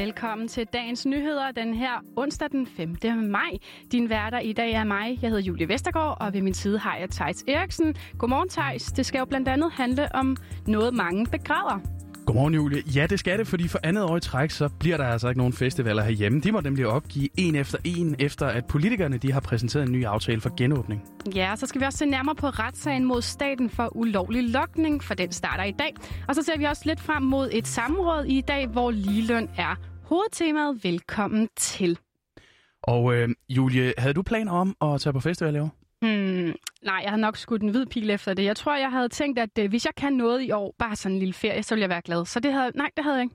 Velkommen til dagens nyheder den her onsdag den 5. maj. Din værter i dag er mig. Jeg hedder Julie Vestergaard, og ved min side har jeg Tejs Eriksen. Godmorgen, Tejs. Det skal jo blandt andet handle om noget, mange begræder. Godmorgen, Julie. Ja, det skal det, fordi for andet år i træk, så bliver der altså ikke nogen festivaler herhjemme. De må nemlig opgive en efter en, efter at politikerne de har præsenteret en ny aftale for genåbning. Ja, så skal vi også se nærmere på retssagen mod staten for ulovlig lokning, for den starter i dag. Og så ser vi også lidt frem mod et samråd i dag, hvor ligeløn er hovedtemaet. Velkommen til. Og øh, Julie, havde du planer om at tage på festival i år? Hmm, nej, jeg har nok skudt en hvid pil efter det. Jeg tror, jeg havde tænkt, at øh, hvis jeg kan noget i år, bare sådan en lille ferie, så ville jeg være glad. Så det havde, nej, det havde jeg ikke.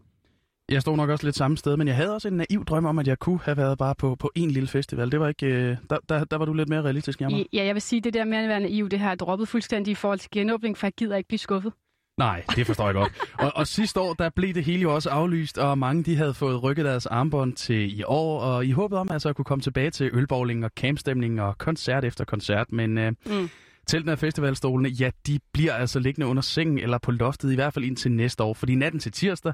Jeg stod nok også lidt samme sted, men jeg havde også en naiv drøm om, at jeg kunne have været bare på, på en lille festival. Det var ikke, øh, der, der, der var du lidt mere realistisk, Jammer. Ja, jeg vil sige, det der med at være naiv, det har jeg droppet fuldstændig i forhold til genåbning, for jeg gider ikke blive skuffet. Nej, det forstår jeg godt. Og, og sidste år, der blev det hele jo også aflyst, og mange de havde fået rykket deres armbånd til i år, og i håbet om altså at kunne komme tilbage til ølbowling og campstemning og koncert efter koncert, men øh, mm teltene af festivalstolene, ja, de bliver altså liggende under sengen eller på loftet, i hvert fald indtil næste år, fordi natten til tirsdag,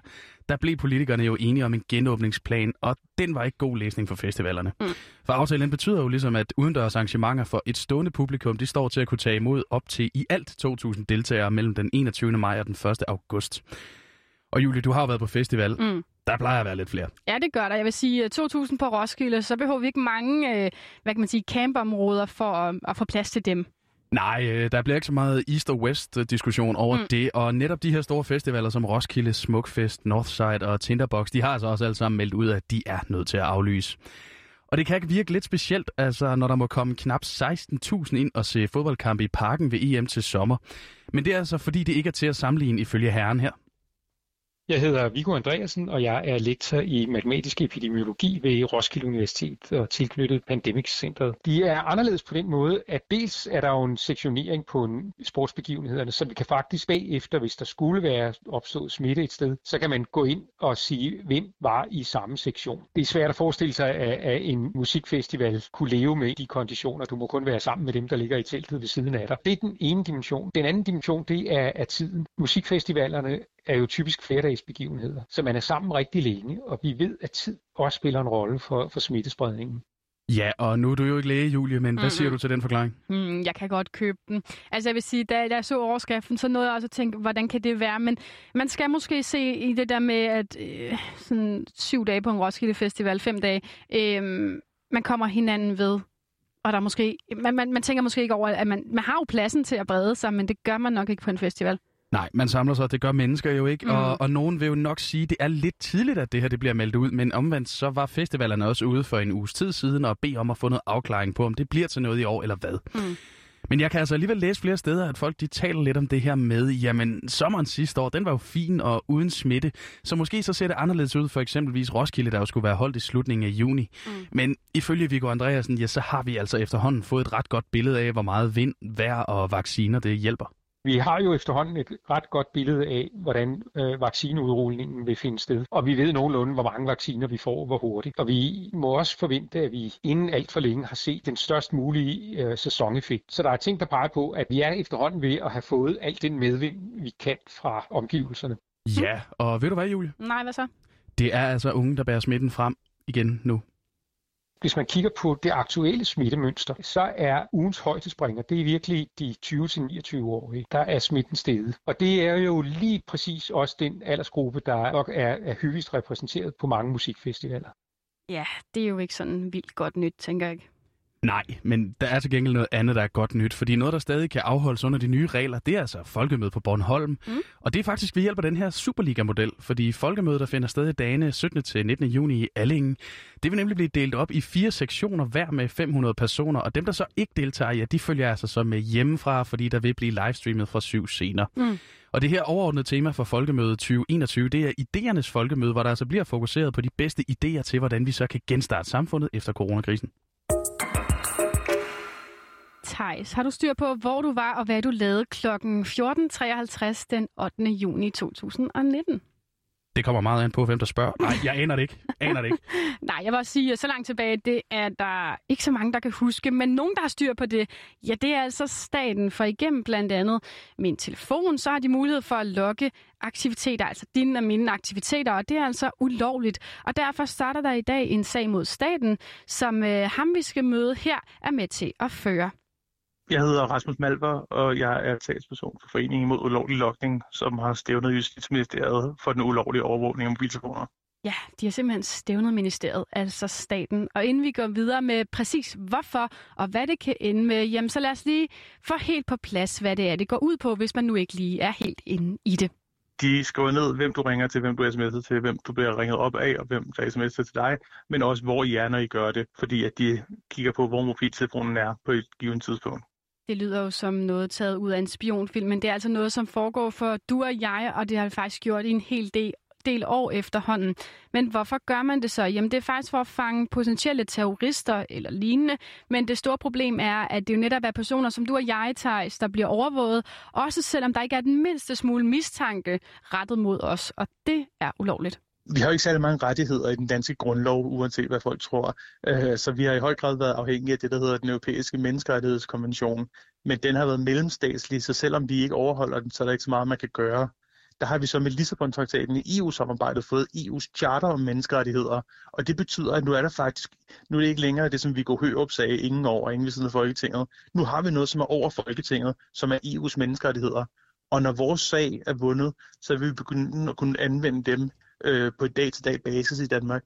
der blev politikerne jo enige om en genåbningsplan, og den var ikke god læsning for festivalerne. Mm. For aftalen betyder jo ligesom, at udendørs arrangementer for et stående publikum, de står til at kunne tage imod op til i alt 2.000 deltagere mellem den 21. maj og den 1. august. Og Julie, du har været på festival. Mm. Der plejer at være lidt flere. Ja, det gør der. Jeg vil sige, 2.000 på Roskilde, så behøver vi ikke mange øh, hvad kan man sige, campområder for at, at få plads til dem. Nej, øh, der bliver ikke så meget East og West-diskussion over mm. det, og netop de her store festivaler som Roskilde, Smukfest, Northside og Tinderbox, de har altså også alle sammen meldt ud, at de er nødt til at aflyse. Og det kan virke lidt specielt, altså, når der må komme knap 16.000 ind og se fodboldkampe i parken ved EM til sommer. Men det er altså, fordi det ikke er til at sammenligne ifølge herren her. Jeg hedder Viggo Andreasen, og jeg er lektor i matematisk epidemiologi ved Roskilde Universitet og tilknyttet Pandemic Centeret. De er anderledes på den måde, at dels er der jo en sektionering på en sportsbegivenhederne, så vi kan faktisk bagefter, hvis der skulle være opstået smitte et sted, så kan man gå ind og sige, hvem var i samme sektion. Det er svært at forestille sig, at en musikfestival kunne leve med de konditioner. Du må kun være sammen med dem, der ligger i teltet ved siden af dig. Det er den ene dimension. Den anden dimension, det er, er tiden. Musikfestivalerne er jo typisk flerdagsbegivenheder, så man er sammen rigtig længe, og vi ved, at tid også spiller en rolle for, for smittespredningen. Ja, og nu er du jo ikke læge, Julie, men hvad mm-hmm. siger du til den forklaring? Mm, jeg kan godt købe den. Altså jeg vil sige, da, jeg så overskriften, så nåede jeg også at tænke, hvordan kan det være? Men man skal måske se i det der med, at øh, sådan syv dage på en Roskilde Festival, fem dage, øh, man kommer hinanden ved. Og der er måske, man, man, man tænker måske ikke over, at man, man har jo pladsen til at brede sig, men det gør man nok ikke på en festival. Nej, man samler sig, det gør mennesker jo ikke, mm. og, og nogen vil jo nok sige, at det er lidt tidligt, at det her det bliver meldt ud, men omvendt så var festivalerne også ude for en uges tid siden og bede om at få noget afklaring på, om det bliver til noget i år eller hvad. Mm. Men jeg kan altså alligevel læse flere steder, at folk de taler lidt om det her med, jamen sommeren sidste år, den var jo fin og uden smitte, så måske så ser det anderledes ud for eksempelvis Roskilde, der jo skulle være holdt i slutningen af juni. Mm. Men ifølge Viggo Andreasen, ja, så har vi altså efterhånden fået et ret godt billede af, hvor meget vind, vejr og vacciner det hjælper. Vi har jo efterhånden et ret godt billede af, hvordan øh, vaccineudrulningen vil finde sted. Og vi ved nogenlunde, hvor mange vacciner vi får, hvor hurtigt. Og vi må også forvente, at vi inden alt for længe har set den størst mulige øh, sæsoneffekt. Så der er ting, der peger på, at vi er efterhånden ved at have fået alt den medvind, vi kan fra omgivelserne. Ja, og ved du hvad, Julie? Nej, hvad så? Det er altså unge, der bærer smitten frem igen nu. Hvis man kigger på det aktuelle smittemønster, så er ugens højdespringer, det er virkelig de 20-29-årige, der er smitten steget. Og det er jo lige præcis også den aldersgruppe, der nok er, er hyppigst repræsenteret på mange musikfestivaler. Ja, det er jo ikke sådan vildt godt nyt, tænker jeg. Nej, men der er til gengæld noget andet, der er godt nyt, fordi noget, der stadig kan afholdes under de nye regler, det er altså folkemødet på Bornholm. Mm. Og det er faktisk ved hjælp af den her Superliga-model, fordi folkemødet, der finder sted i dagene 17. til 19. juni i Allingen, det vil nemlig blive delt op i fire sektioner, hver med 500 personer, og dem, der så ikke deltager, ja, de følger altså så med hjemmefra, fordi der vil blive livestreamet fra syv scener. Mm. Og det her overordnede tema for Folkemødet 2021, det er idéernes folkemøde, hvor der altså bliver fokuseret på de bedste idéer til, hvordan vi så kan genstarte samfundet efter coronakrisen. Thijs, har du styr på, hvor du var og hvad du lavede kl. 14.53 den 8. juni 2019? Det kommer meget an på, hvem der spørger. Nej, jeg aner det ikke. Aner det ikke. Nej, jeg vil også sige, at så langt tilbage, det er der ikke så mange, der kan huske. Men nogen, der har styr på det, ja, det er altså staten. For igennem blandt andet min telefon, så har de mulighed for at logge aktiviteter, altså dine og mine aktiviteter, og det er altså ulovligt. Og derfor starter der i dag en sag mod staten, som øh, ham, vi skal møde her, er med til at føre. Jeg hedder Rasmus Malver, og jeg er talsperson for Foreningen mod ulovlig lokning, som har stævnet Justitsministeriet for den ulovlige overvågning af mobiltelefoner. Ja, de har simpelthen stævnet ministeriet, altså staten. Og inden vi går videre med præcis hvorfor og hvad det kan ende med, jamen så lad os lige få helt på plads, hvad det er, det går ud på, hvis man nu ikke lige er helt inde i det. De skriver ned, hvem du ringer til, hvem du sms'er til, hvem du bliver ringet op af, og hvem der sms'er til dig, men også hvor I er, når I gør det, fordi at de kigger på, hvor mobiltelefonen er på et givet tidspunkt. Det lyder jo som noget taget ud af en spionfilm, men det er altså noget, som foregår for du og jeg, og det har det faktisk gjort i en hel del del år efterhånden. Men hvorfor gør man det så? Jamen det er faktisk for at fange potentielle terrorister eller lignende. Men det store problem er, at det jo netop er personer som du og jeg, Thijs, der bliver overvåget. Også selvom der ikke er den mindste smule mistanke rettet mod os. Og det er ulovligt. Vi har jo ikke særlig mange rettigheder i den danske grundlov, uanset hvad folk tror. Øh, så vi har i høj grad været afhængige af det, der hedder den europæiske menneskerettighedskonvention. Men den har været mellemstatslig, så selvom vi ikke overholder den, så er der ikke så meget, man kan gøre. Der har vi så med Lissabon-traktaten i EU-samarbejdet fået EU's charter om menneskerettigheder. Og det betyder, at nu er der faktisk, nu er det ikke længere det, som vi går op sagde, ingen over, ingen ved siden af Folketinget. Nu har vi noget, som er over Folketinget, som er EU's menneskerettigheder. Og når vores sag er vundet, så vil vi begynde at kunne anvende dem øh, på et dag-til-dag basis i Danmark.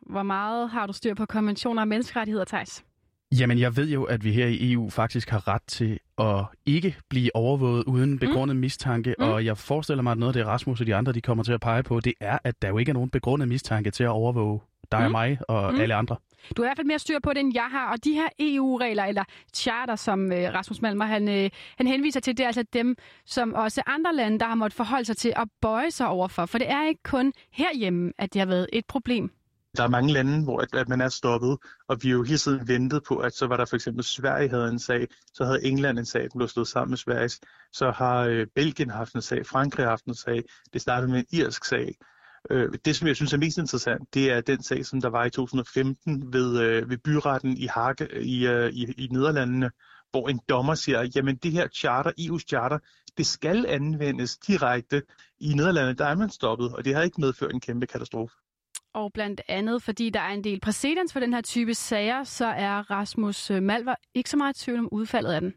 Hvor meget har du styr på konventioner og menneskerettigheder, Thijs? Jamen, jeg ved jo, at vi her i EU faktisk har ret til at ikke blive overvåget uden mm. begrundet mm. mistanke, mm. og jeg forestiller mig, at noget af det Rasmus og de andre, de kommer til at pege på, det er, at der jo ikke er nogen begrundet mistanke til at overvåge dig mm. og mig og mm. alle andre. Du har i hvert fald mere styr på det, end jeg har. Og de her EU-regler, eller charter, som øh, Rasmus Malmer han, øh, han henviser til, det er altså dem, som også andre lande, der har måttet forholde sig til at bøje sig overfor. For det er ikke kun herhjemme, at det har været et problem. Der er mange lande, hvor at, at man er stoppet, og vi har jo hele tiden ventet på, at så var der for eksempel Sverige havde en sag, så havde England en sag, der blev slået sammen med Sverige, så har øh, Belgien haft en sag, Frankrig har haft en sag, det startede med en irsk sag. Øh, det, som jeg synes er mest interessant, det er den sag, som der var i 2015 ved, øh, ved byretten i Hague i, øh, i, i Nederlandene, hvor en dommer siger, jamen det her charter, EU's charter, det skal anvendes direkte. I Nederlandene, der er man stoppet, og det har ikke medført en kæmpe katastrofe. Og blandt andet, fordi der er en del præcedens for den her type sager, så er Rasmus øh, Malver ikke så meget tvivl om udfaldet af den.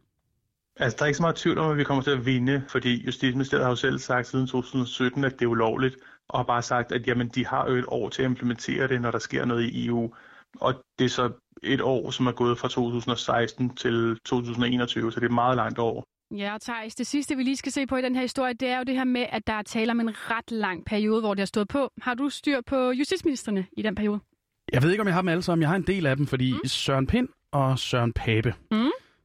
Altså, der er ikke så meget tvivl om, at vi kommer til at vinde, fordi Justitsministeriet har jo selv sagt siden 2017, at det er ulovligt, og har bare sagt, at jamen, de har jo et år til at implementere det, når der sker noget i EU. Og det er så et år, som er gået fra 2016 til 2021, så det er et meget langt år. Ja, og Thijs, det sidste, vi lige skal se på i den her historie, det er jo det her med, at der er tale om en ret lang periode, hvor det har stået på. Har du styr på justitsministerne i den periode? Jeg ved ikke, om jeg har dem alle sammen. Jeg har en del af dem, fordi mm. Søren Pind og Søren Pape, mm.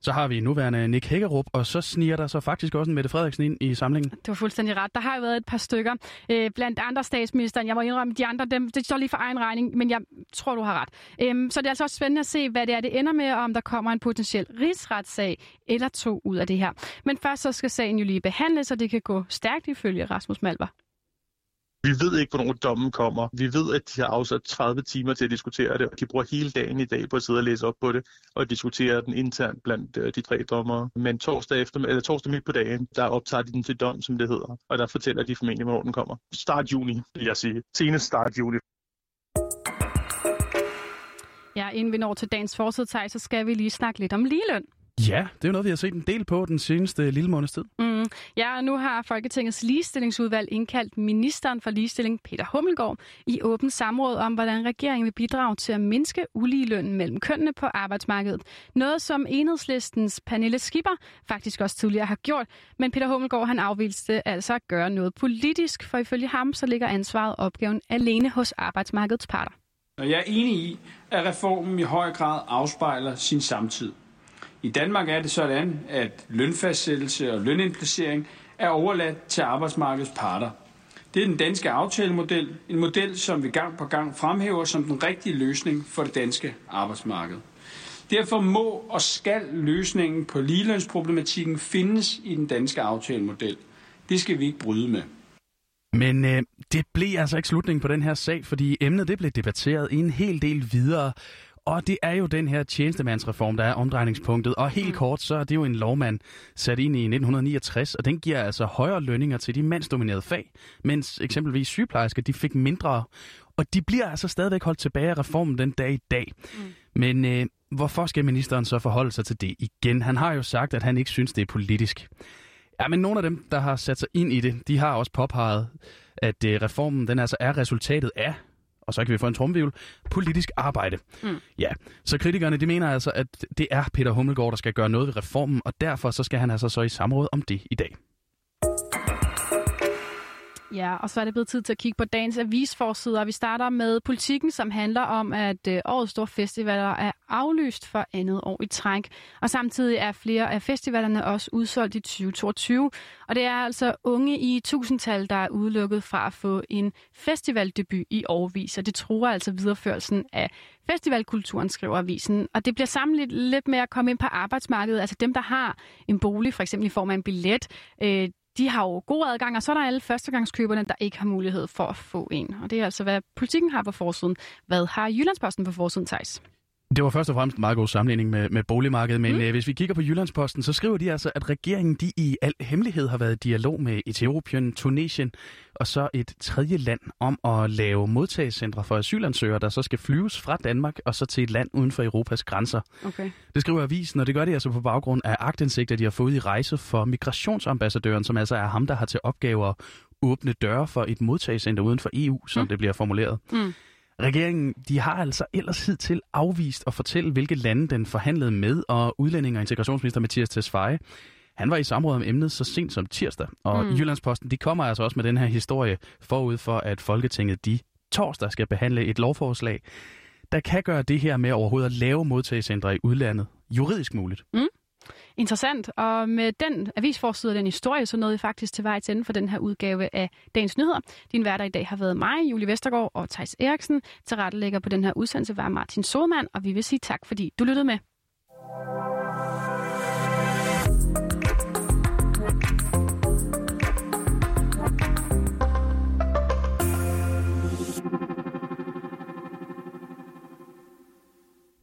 Så har vi nuværende Nick Hækkerup, og så sniger der så faktisk også en Mette Frederiksen ind i samlingen. Det var fuldstændig ret. Der har jo været et par stykker. Øh, blandt andre statsministeren. Jeg må indrømme, de andre, dem, det står lige for egen regning, men jeg tror, du har ret. Øhm, så det er altså også spændende at se, hvad det er, det ender med, og om der kommer en potentiel rigsretssag eller to ud af det her. Men først så skal sagen jo lige behandles, så det kan gå stærkt ifølge Rasmus Malver. Vi ved ikke, hvornår dommen kommer. Vi ved, at de har afsat 30 timer til at diskutere det, og de bruger hele dagen i dag på at sidde og læse op på det og diskutere den internt blandt øh, de tre dommere. Men torsdag, efter, eller torsdag midt på dagen, der optager de den til dom, som det hedder, og der fortæller de formentlig, hvornår den kommer. Start juni, vil jeg sige. Senest start juni. Ja, inden vi når til dagens forsøg, så skal vi lige snakke lidt om ligeløn. Ja, det er jo noget, vi har set en del på den seneste lille måneds tid. Mm. Ja, og nu har Folketingets ligestillingsudvalg indkaldt ministeren for ligestilling, Peter Hummelgaard, i åbent samråd om, hvordan regeringen vil bidrage til at mindske uligelønnen mellem kønnene på arbejdsmarkedet. Noget, som enhedslistens Pernille Skipper faktisk også tidligere har gjort. Men Peter Hummelgaard han afviste altså at gøre noget politisk, for ifølge ham så ligger ansvaret opgaven alene hos arbejdsmarkedets parter. Og jeg er enig i, at reformen i høj grad afspejler sin samtid. I Danmark er det sådan, at lønfastsættelse og lønindplacering er overladt til arbejdsmarkedets parter. Det er den danske aftalemodel, en model, som vi gang på gang fremhæver som den rigtige løsning for det danske arbejdsmarked. Derfor må og skal løsningen på ligelønsproblematikken findes i den danske aftalemodel. Det skal vi ikke bryde med. Men øh, det blev altså ikke slutningen på den her sag, fordi emnet det blev debatteret en hel del videre. Og det er jo den her tjenestemandsreform, der er omdrejningspunktet. Og helt mm. kort, så er det jo en lov, man sat ind i 1969, og den giver altså højere lønninger til de mandsdominerede fag, mens eksempelvis sygeplejersker, de fik mindre. Og de bliver altså stadigvæk holdt tilbage af reformen den dag i dag. Mm. Men øh, hvorfor skal ministeren så forholde sig til det igen? Han har jo sagt, at han ikke synes, det er politisk. Ja, men nogle af dem, der har sat sig ind i det, de har også påpeget, at øh, reformen den altså er resultatet af og så kan vi få en tromvivl, politisk arbejde. Mm. Ja, så kritikerne de mener altså, at det er Peter Hummelgaard, der skal gøre noget ved reformen, og derfor så skal han altså så i samråd om det i dag. Ja, og så er det blevet tid til at kigge på dagens avisforsider. Vi starter med politikken, som handler om, at øh, årets store festivaler er aflyst for andet år i træk. Og samtidig er flere af festivalerne også udsolgt i 2022. Og det er altså unge i tusindtal, der er udelukket fra at få en festivaldebut i årvis. Og det tror altså videreførelsen af festivalkulturen, skriver avisen. Og det bliver sammenlignet lidt med at komme ind på arbejdsmarkedet. Altså dem, der har en bolig, for eksempel i form af en billet, øh, de har jo god adgang, og så er der alle førstegangskøberne, der ikke har mulighed for at få en. Og det er altså, hvad politikken har på forsiden. Hvad har Jyllandsposten på forsiden, Thijs? Det var først og fremmest en meget god sammenligning med, med boligmarkedet, men mm. øh, hvis vi kigger på Jyllandsposten, så skriver de altså, at regeringen de i al hemmelighed har været i dialog med Etiopien, Tunesien og så et tredje land om at lave modtagscentre for asylansøgere, der så skal flyves fra Danmark og så til et land uden for Europas grænser. Okay. Det skriver avisen, og det gør de altså på baggrund af agtindsigter, de har fået i rejse for migrationsambassadøren, som altså er ham, der har til opgave at åbne døre for et modtagscenter uden for EU, som mm. det bliver formuleret. Mm. Regeringen de har altså ellers hidtil afvist at fortælle, hvilke lande den forhandlede med, og udlænding og integrationsminister Mathias Tesfaye, han var i samråd om emnet så sent som tirsdag, og mm. Jyllandsposten de kommer altså også med den her historie forud for, at Folketinget de torsdag skal behandle et lovforslag, der kan gøre det her med overhovedet at lave modtagecentre i udlandet juridisk muligt. Mm. Interessant, og med den avisforside og den historie, så nåede vi faktisk til vej til for den her udgave af Dagens Nyheder. Din hverdag i dag har været mig, Julie Vestergaard og Tejs Eriksen. Til rettelægger på den her udsendelse var Martin Sodemann, og vi vil sige tak, fordi du lyttede med.